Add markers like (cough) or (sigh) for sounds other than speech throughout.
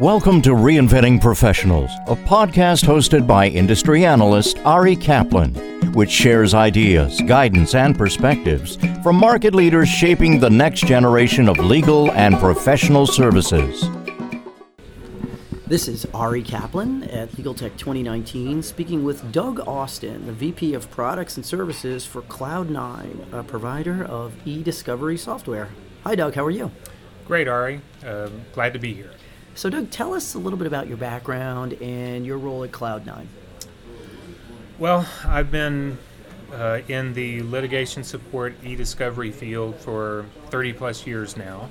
Welcome to Reinventing Professionals, a podcast hosted by industry analyst Ari Kaplan, which shares ideas, guidance, and perspectives from market leaders shaping the next generation of legal and professional services. This is Ari Kaplan at Legaltech 2019, speaking with Doug Austin, the VP of Products and Services for CloudNine, a provider of e discovery software. Hi, Doug, how are you? Great, Ari. Uh, glad to be here. So, Doug, tell us a little bit about your background and your role at CloudNine. Well, I've been uh, in the litigation support e-discovery field for 30 plus years now.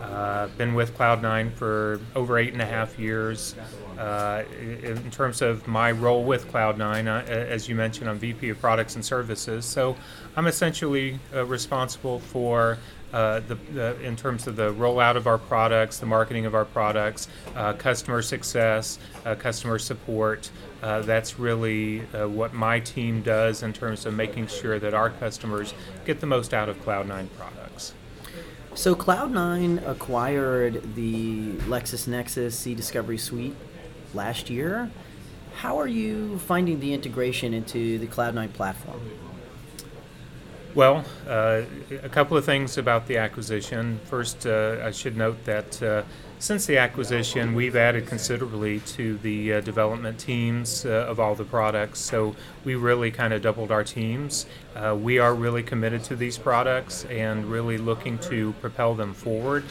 Uh, been with CloudNine for over eight and a half years. Uh, in terms of my role with CloudNine, uh, as you mentioned, I'm VP of Products and Services. So I'm essentially uh, responsible for uh, the, the, in terms of the rollout of our products, the marketing of our products, uh, customer success, uh, customer support. Uh, that's really uh, what my team does in terms of making sure that our customers get the most out of CloudNine products. So, CloudNine acquired the LexisNexis e Discovery Suite last year. How are you finding the integration into the CloudNine platform? Well, uh, a couple of things about the acquisition. First, uh, I should note that uh, since the acquisition, we've added considerably to the uh, development teams uh, of all the products. So we really kind of doubled our teams. Uh, we are really committed to these products and really looking to propel them forward.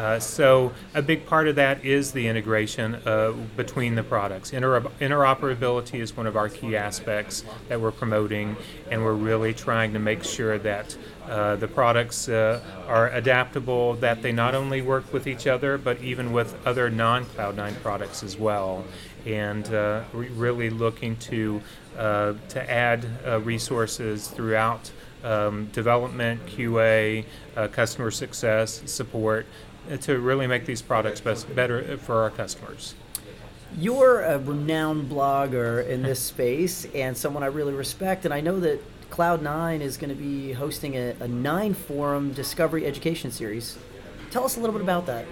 Uh, so a big part of that is the integration uh, between the products. Inter- interoperability is one of our key aspects that we're promoting, and we're really trying to make sure that uh, the products uh, are adaptable, that they not only work with each other, but even with other non-CloudNine products as well. And uh, we're really looking to to add resources throughout um, development, QA, customer success, support to really make these products best, better for our customers. You're a renowned blogger in this space and someone I really respect, and I know that CloudNine is going to be hosting a, a nine forum discovery education series. Tell us a little bit about that.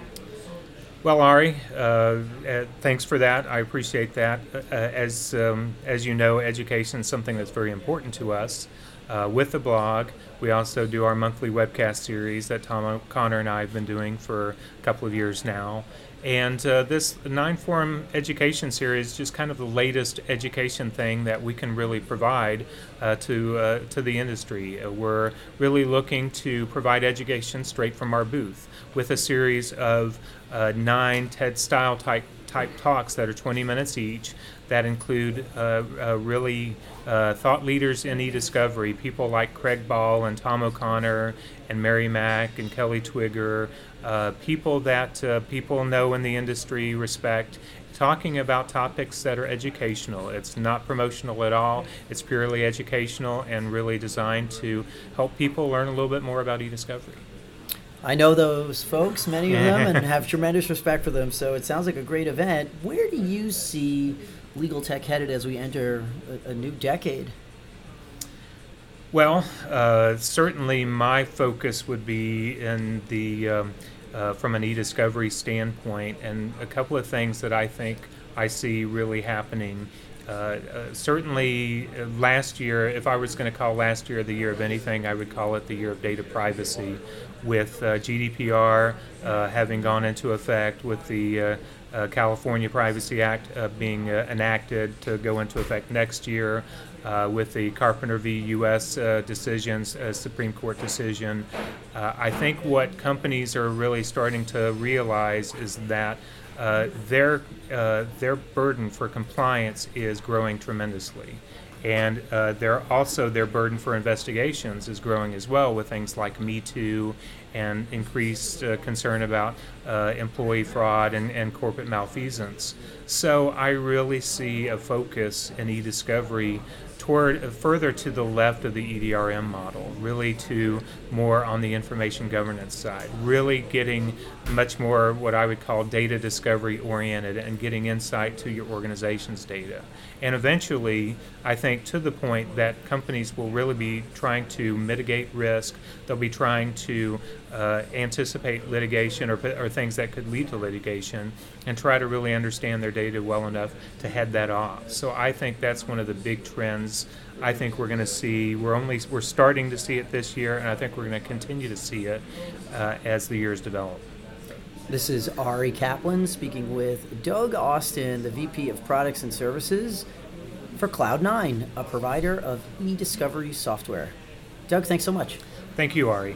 Well, Ari, uh, uh, thanks for that. I appreciate that. Uh, as um, as you know, education is something that's very important to us. Uh, with the blog, we also do our monthly webcast series that Tom O'Connor and I have been doing for a couple of years now. And uh, this nine forum education series is just kind of the latest education thing that we can really provide uh, to uh, to the industry. Uh, we're really looking to provide education straight from our booth with a series of uh, nine TED style type type talks that are 20 minutes each that include uh, uh, really uh, thought leaders in e-discovery, people like Craig Ball and Tom O'Connor and Mary Mack and Kelly Twigger, uh, people that uh, people know in the industry, respect, talking about topics that are educational. It's not promotional at all. It's purely educational and really designed to help people learn a little bit more about e-discovery. I know those folks, many of them, and (laughs) have tremendous respect for them. So it sounds like a great event. Where do you see legal tech headed as we enter a, a new decade? Well, uh, certainly my focus would be in the um, uh, from an e-discovery standpoint, and a couple of things that I think I see really happening. Uh, uh certainly, uh, last year, if I was going to call last year the year of anything, I would call it the year of data privacy. With uh, GDPR having gone into effect, with the uh, California Privacy Act uh, being uh, enacted to go into effect next year, uh, with the Carpenter v. U.S. Uh, decisions, uh, Supreme Court decision. I think what companies are really starting to realize is that their their burden for compliance is growing tremendously and uh, also their burden for investigations is growing as well with things like Me Too and increased uh, concern about uh, employee fraud and, and corporate malfeasance. So I really see a focus in e-discovery toward uh, further to the left of the EDRM model, really to more on the information governance side, really getting much more what I would call data discovery oriented and getting insight to your organization's data. And eventually, I think to the point that companies will really be trying to mitigate risk, they'll be trying to uh, anticipate litigation or, or things that could lead to litigation and try to really understand their data well enough to head that off. So I think that's one of the big trends I think we're going to see. We're only we're starting to see it this year, and I think we're going to continue to see it uh, as the years develop. This is Ari Kaplan speaking with Doug Austin, the VP of Products and Services for CloudNine, a provider of e discovery software. Doug, thanks so much. Thank you, Ari.